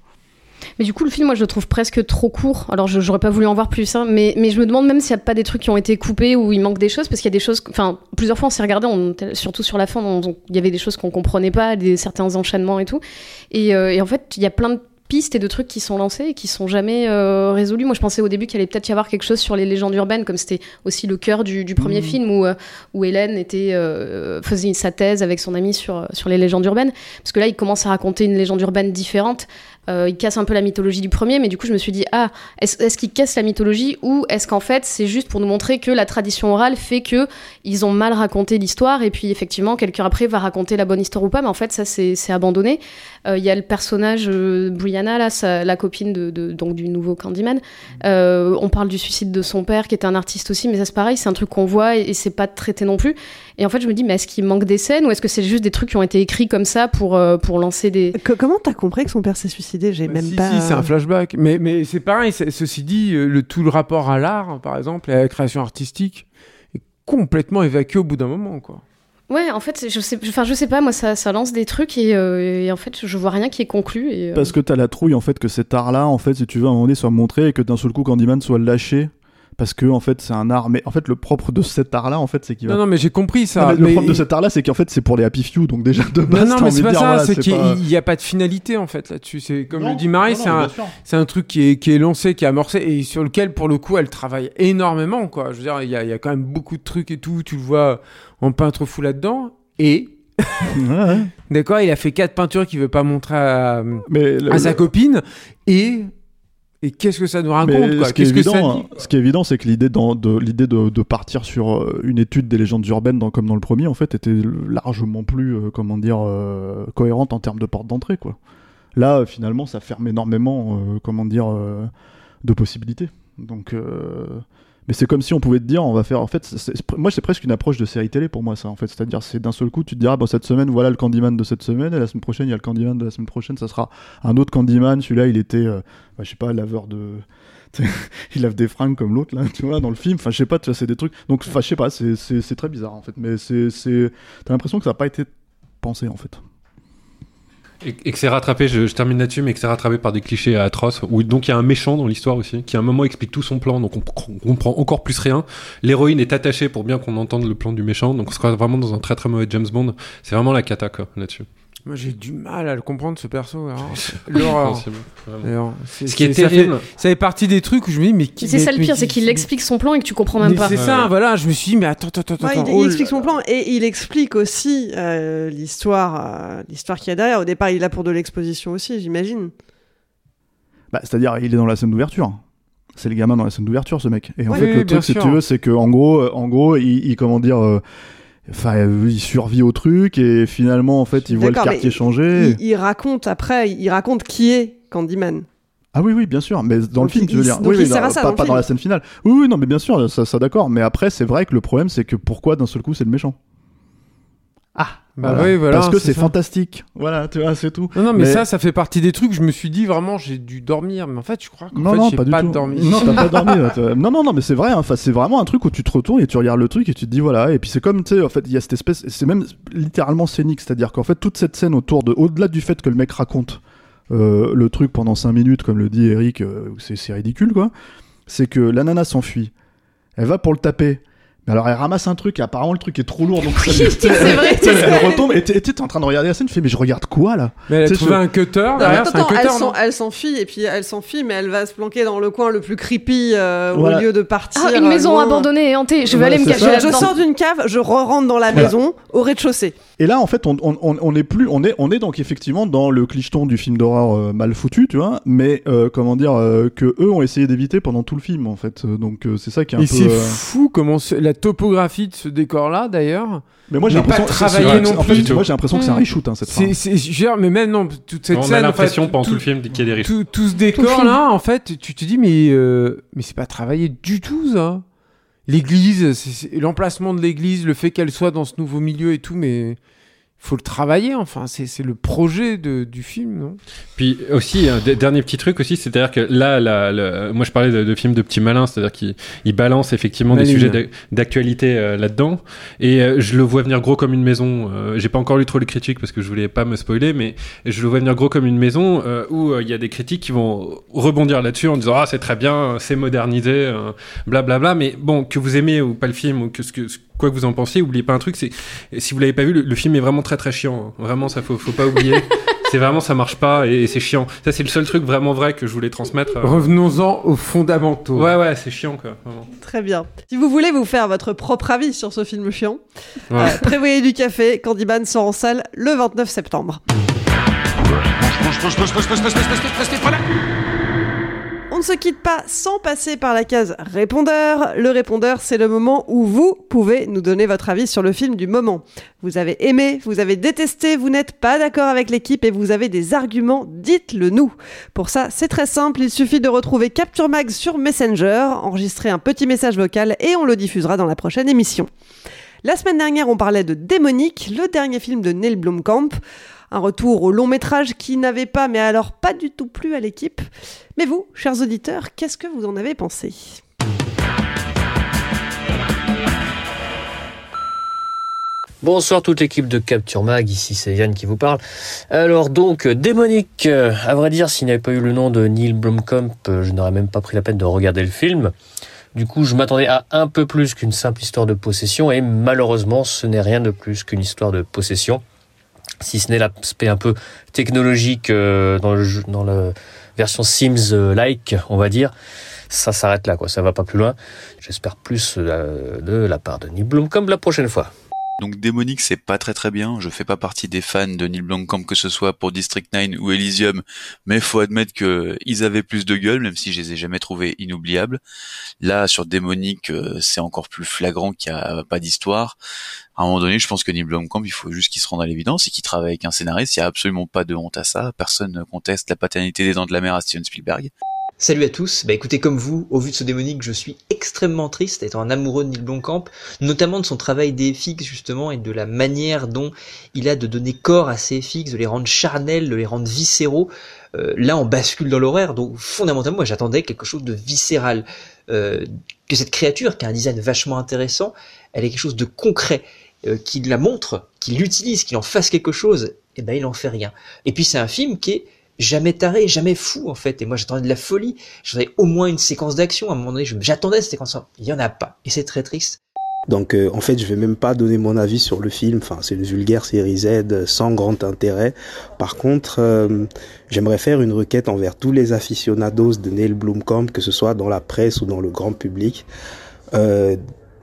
Mais du coup, le film, moi, je le trouve presque trop court. Alors, je- j'aurais pas voulu en voir plus, hein, mais, mais je me demande même s'il n'y a pas des trucs qui ont été coupés ou il manque des choses, parce qu'il y a des choses. Enfin, plusieurs fois, on s'est regardé, on- surtout sur la fin, il y avait des choses qu'on comprenait pas, des, certains enchaînements et tout. Et, euh, et en fait, il y a plein de pistes et de trucs qui sont lancés et qui sont jamais euh, résolus. Moi, je pensais au début qu'il allait peut-être y avoir quelque chose sur les légendes urbaines, comme c'était aussi le cœur du, du premier Mhm. film où, euh, où Hélène était, euh, faisait sa thèse avec son ami sur, sur les légendes urbaines. Parce que là, il commence à raconter une légende urbaine différente euh, il casse un peu la mythologie du premier, mais du coup je me suis dit ah est-ce qu'il casse la mythologie ou est-ce qu'en fait c'est juste pour nous montrer que la tradition orale fait que ils ont mal raconté l'histoire et puis effectivement quelqu'un après va raconter la bonne histoire ou pas, mais en fait ça c'est abandonné. Euh, Il y a le personnage euh, Brianna là, la copine de, donc du nouveau Candyman. On parle du suicide de son père qui était un artiste aussi, mais ça c'est pareil, c'est un truc qu'on voit et, et c'est pas traité non plus. Et en fait je me dis mais est-ce qu'il manque des scènes ou est-ce que c'est juste des trucs qui ont été écrits comme ça pour euh, pour lancer des Co- comment t'as compris que son père s'est suicidé? J'ai même si, pas. si, c'est un flashback. Mais, mais c'est pareil, c'est- ceci dit, euh, le, tout le rapport à l'art, par exemple, et à la création artistique, est complètement évacué au bout d'un moment, quoi. Ouais, en fait, je sais, enfin, je sais pas, moi, ça, ça lance des trucs et, euh, et en fait, je vois rien qui est conclu. Et, euh, Parce que t'as la trouille en fait que cet art-là, en fait, si tu veux, à un moment donné, soit montré et que d'un seul coup Candyman soit lâché. Parce que en fait c'est un art, mais en fait le propre de cet art-là, en fait, c'est qu'il va. Non, non, mais j'ai compris ça. Non, mais mais- le propre de cet art-là, c'est qu'en fait c'est pour les happy few, donc déjà de Non, base. non, t'as mais c'est pas dire, ça, voilà, c'est qu'il pas- n'y a pas de finalité en fait là-dessus. C'est comme Non, le dit Marie, non, c'est non, un, c'est un truc qui est, qui est lancé, qui est amorcé et sur lequel pour le coup elle travaille énormément quoi. Je veux dire, il y a, il y a quand même beaucoup de trucs et tout. Tu le vois en peintre fou là-dedans et Ouais, ouais. [laughs] d'accord, il a fait quatre peintures qu'il veut pas montrer à, Mais le- à sa le- copine et et qu'est-ce que ça nous raconte quoi ce qui est Qu'est-ce que ça évident, dit ce qui est évident, c'est que l'idée de l'idée de, de partir sur euh, une étude des légendes urbaines, dans, comme dans le premier, en fait, était largement plus, euh, comment dire, euh, cohérente en termes de porte d'entrée, quoi. Là, finalement, ça ferme énormément, comment dire, de possibilités. Donc, mais c'est comme si on pouvait te dire, on va faire, en fait, moi, c'est presque une approche de série télé pour moi, ça, en fait. C'est-à-dire, c'est d'un seul coup, tu te diras, bon, cette semaine, voilà le Candyman de cette semaine, et la semaine prochaine, il y a le Candyman de la semaine prochaine, ça sera un autre Candyman. Celui-là, il était, euh, bah, je sais pas, laveur de [laughs] il lave des fringues comme l'autre là tu vois dans le film enfin je sais pas tu vois c'est des trucs donc enfin je sais pas c'est- très bizarre en fait mais c'est t'as l'impression que ça n'a pas été pensé en fait Et, que c'est rattrapé, je, je termine là-dessus, mais que c'est rattrapé par des clichés atroces. Où donc il y a un méchant dans l'histoire aussi, qui à un moment explique tout son plan, donc on, comprend encore plus rien. L'héroïne est attachée pour bien qu'on entende le plan du méchant, donc on se croit vraiment dans un très très mauvais James Bond. C'est vraiment la cata quoi là-dessus. Moi j'ai du mal à le comprendre ce perso. alors. [laughs] L'horreur. Ce qui est c'est- ça fait- terrible- Ça fait partie des trucs où je me dis mais qui c'est ça le pire, c'est qu'il qui- explique son plan et que tu comprends même Mais pas. c'est ça, voilà. Je me suis dit mais attends, attends, attends, Ouais, attends. il, oh explique son plan et il explique aussi euh, l'histoire, euh, l'histoire qu'il y a derrière. Au départ, il est là pour de l'exposition aussi, j'imagine. bah, c'est à dire il est dans la scène d'ouverture c'est le gamin dans la scène d'ouverture ce mec et en Oui, fait oui, le truc si tu veux c'est que en gros euh, en gros il, il- comment dire euh, Enfin, il survit au truc et finalement, en fait, il voit le quartier changer. Il, il raconte après, il raconte qui est Candyman. Ah oui, oui, bien sûr, mais dans Donc le film, il- tu veux dire. oui, oui, pas, dans pas dans la scène finale. Oui, oui, non, mais bien sûr, ça, ça d'accord. Mais après, c'est vrai que le problème, c'est que pourquoi d'un seul coup, c'est le méchant? Ah, Bah oui, voilà, Parce que c'est fantastique. Voilà, tu vois, c'est tout. Non, non, mais, ça, ça fait partie des trucs. Je me suis dit vraiment, j'ai dû dormir. Mais en fait, je crois qu'en Non, fait, non, j'ai pas pas, du tout. dormi. Non, t'as pas dormi. là, [laughs] non, non, non, mais c'est vrai. hein. Enfin, c'est vraiment un truc où tu te retournes et tu regardes le truc et tu te dis voilà. Et puis c'est comme, tu sais, en fait, il y a cette espèce. C'est même littéralement scénique. C'est-à-dire qu'en fait, toute cette scène autour de. Au-delà du fait que le mec raconte euh, le truc pendant 5 minutes, comme le dit Eric, euh, c'est c'est ridicule, quoi. C'est que la nana s'enfuit. Elle va pour le taper. Mais alors elle ramasse un truc et apparemment le truc est trop lourd donc ça lui- [laughs] c'est vrai, elle vrai. retombe et t'es en train de regarder la scène tu fais mais je regarde quoi là Mais elle a Tu sais, trouvé je- un cutter Non, derrière. attends, C'est un attends, cutter, elle non elle s'enfuit et puis elle s'enfuit, mais elle va se planquer dans le coin le plus creepy euh, Voilà. au lieu de partir. Ah, une euh, maison loin. abandonnée et hantée. Je vais Ouais, aller me cacher. Je là-dedans. sors d'une cave, je re-rentre dans la Voilà. maison au rez-de-chaussée. Et là, en fait, on, on, on, on est plus, on est, on est donc effectivement dans le clicheton du film d'horreur euh, mal foutu, tu vois, mais euh, comment dire euh, que eux ont essayé d'éviter pendant tout le film, en fait. Euh, Donc euh, c'est ça qui est un Et peu. c'est euh, fou comment la topographie de ce décor-là, d'ailleurs. Mais moi j'ai l'impression, travaillé c'est- non en fait, plus. moi j'ai l'impression que c'est un Mm. reshoot hein, cette C'est, fin. c'est, je veux dire, mais même non, toute cette On scène. a en l'impression fait, pendant tout le film qu'il y a des risques. Tout, tout ce décor-là, en fait, tu te dis, mais, euh, mais c'est pas travaillé du tout, ça. L'église, c'est, c'est- l'emplacement de l'église, le fait qu'elle soit dans ce nouveau milieu et tout, mais faut le travailler, enfin, c'est, c'est le projet de, du film, non? Puis aussi, un dernier petit truc aussi, c'est-à-dire que là, là, le- moi je parlais de, de films de petits malins, c'est-à-dire qu'ils ils balancent effectivement des sujets d'ac- d'actualité euh, là-dedans, et euh, je le vois venir gros comme une maison. Euh, J'ai pas encore lu trop les critiques parce que je voulais pas me spoiler, mais je le vois venir gros comme une maison euh, où euh, il y a des critiques qui vont rebondir là-dessus en disant ah c'est très bien, c'est modernisé, euh, blablabla. Mais bon, que vous aimez ou pas le film ou que ce que ce- quoi que vous en pensiez, oubliez pas un truc, c'est si vous l'avez pas vu, le, le film est vraiment très très chiant. hein. Vraiment, ça faut faut pas oublier. [laughs] c'est vraiment ça marche pas et, et c'est chiant. Ça c'est le seul truc vraiment vrai que je voulais transmettre. euh. Revenons-en aux fondamentaux. Ouais ouais, c'est chiant quoi. Vraiment. Très bien. Si vous voulez vous faire votre propre avis sur ce film chiant, Ouais. euh, prévoyez du café. Candyman sort en salle le 29 septembre. Se quitte pas sans passer par la case répondeur. Le répondeur, c'est le moment où vous pouvez nous donner votre avis sur le film du moment. Vous avez aimé, vous avez détesté, vous n'êtes pas d'accord avec l'équipe et vous avez des arguments, dites-le nous. Pour ça, c'est très simple, il suffit de retrouver Capture Mag sur Messenger, enregistrer un petit message vocal et on le diffusera dans la prochaine émission. La semaine dernière, on parlait de Démonique, le dernier film de Neil Blomkamp. Un retour au long métrage qui n'avait pas, mais alors pas du tout plu à l'équipe. Mais vous, chers auditeurs, qu'est-ce que vous en avez pensé? Bonsoir toute l'équipe de Capture Mag, ici c'est Yann qui vous parle. Alors donc, Démonique, à vrai dire, s'il n'y avait pas eu le nom de Neil Blomkamp, je n'aurais même pas pris la peine de regarder le film. Du coup, je m'attendais à un peu plus qu'une simple histoire de possession, et malheureusement, ce n'est rien de plus qu'une histoire de possession. Si ce n'est l'aspect un peu technologique euh, dans, la version Sims-like, on va dire, ça s'arrête là, quoi. Ça va pas plus loin. J'espère plus euh, de la part de Neil Blomkamp la prochaine fois. Donc Démonique, c'est pas très très bien. Je fais pas partie des fans de Neil Blomkamp que ce soit pour District 9 ou Elysium, mais faut admettre que ils avaient plus de gueule, même si je les ai jamais trouvés inoubliables. Là, sur Démonique, euh, c'est encore plus flagrant qu'il y a pas d'histoire. À un moment donné, je pense que Neil Blomkamp, il faut juste qu'il se rende à l'évidence et qu'il travaille avec un scénariste. Il y a absolument pas de honte à ça. Personne ne conteste la paternité des Dents de la Mer à Steven Spielberg. Salut à tous, bah écoutez comme vous, au vu de ce démonique, je suis extrêmement triste étant un amoureux de Neil Blomkamp, notamment de son travail des FX justement et de la manière dont il a de donner corps à ces FX, de les rendre charnels, de les rendre viscéraux. Euh, là on bascule dans l'horaire, donc fondamentalement moi j'attendais quelque chose de viscéral, euh, que cette créature qui a un design vachement intéressant, elle est quelque chose de concret, euh, qui la montre, qui l'utilise, qui en fasse quelque chose, et ben il en fait rien. Et puis c'est un film qui est jamais taré, jamais fou en fait. Et moi j'attendais de la folie. J'attendais au moins une séquence d'action. À un moment donné, j'attendais cette séquence. Il y en a pas. Et c'est très triste. Donc euh, en fait, je vais même pas donner mon avis sur le film. Enfin, c'est une vulgaire série Z sans grand intérêt. Par contre, euh, j'aimerais faire une requête envers tous les aficionados de Neil Blomkamp, que ce soit dans la presse ou dans le grand public, euh,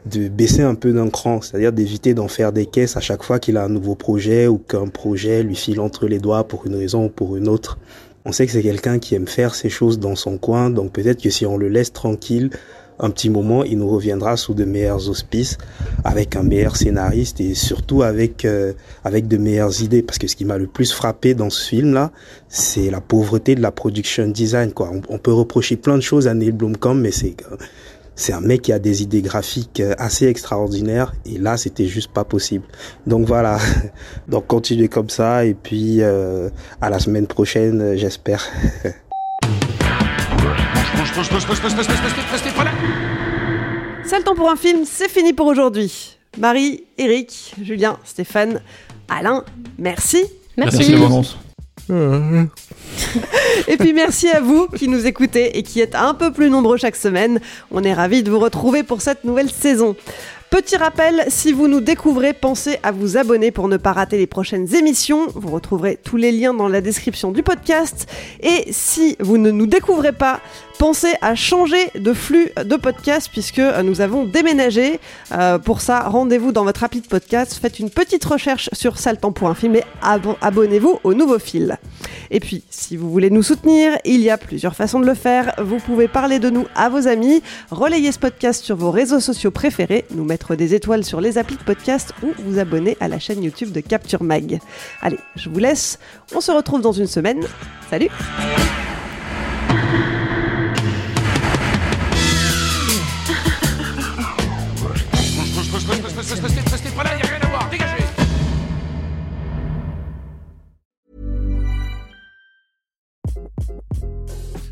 de baisser un peu d'un cran, c'est-à-dire d'éviter d'en faire des caisses à chaque fois qu'il a un nouveau projet ou qu'un projet lui file entre les doigts pour une raison ou pour une autre. On sait que c'est quelqu'un qui aime faire ses choses dans son coin, donc peut-être que si on le laisse tranquille, un petit moment, il nous reviendra sous de meilleurs auspices, avec un meilleur scénariste et surtout avec euh, avec de meilleures idées. Parce que ce qui m'a le plus frappé dans ce film-là, c'est la pauvreté de la production design. Quoi, on, on peut reprocher plein de choses à Neil Blomkamp, mais c'est que c'est un mec qui a des idées graphiques euh, assez extraordinaires et là c'était juste pas possible. Donc voilà, [laughs] donc continuez comme ça et puis euh, à la semaine prochaine euh, j'espère. [laughs] C'est le temps pour un film, c'est fini pour aujourd'hui. Marie, Eric, Julien, Stéphane, Alain, merci. Merci. Merci. [laughs] et puis merci à vous qui nous écoutez et qui êtes un peu plus nombreux chaque semaine. On est ravis de vous retrouver pour cette nouvelle saison. Petit rappel, si vous nous découvrez, pensez à vous abonner pour ne pas rater les prochaines émissions. Vous retrouverez tous les liens dans la description du podcast. Et si vous ne nous découvrez pas, pensez à changer de flux de podcast puisque euh, nous avons déménagé. Euh, pour ça, rendez-vous dans votre appli de podcast, faites une petite recherche sur saltemps.film et abo- abonnez-vous au nouveau fil. Et puis, si vous voulez nous soutenir, il y a plusieurs façons de le faire. Vous pouvez parler de nous à vos amis, relayer ce podcast sur vos réseaux sociaux préférés, nous mettre des étoiles sur les applis de podcast ou vous abonner à la chaîne YouTube de Capture Mag. Allez, je vous laisse. On se retrouve dans une semaine. Salut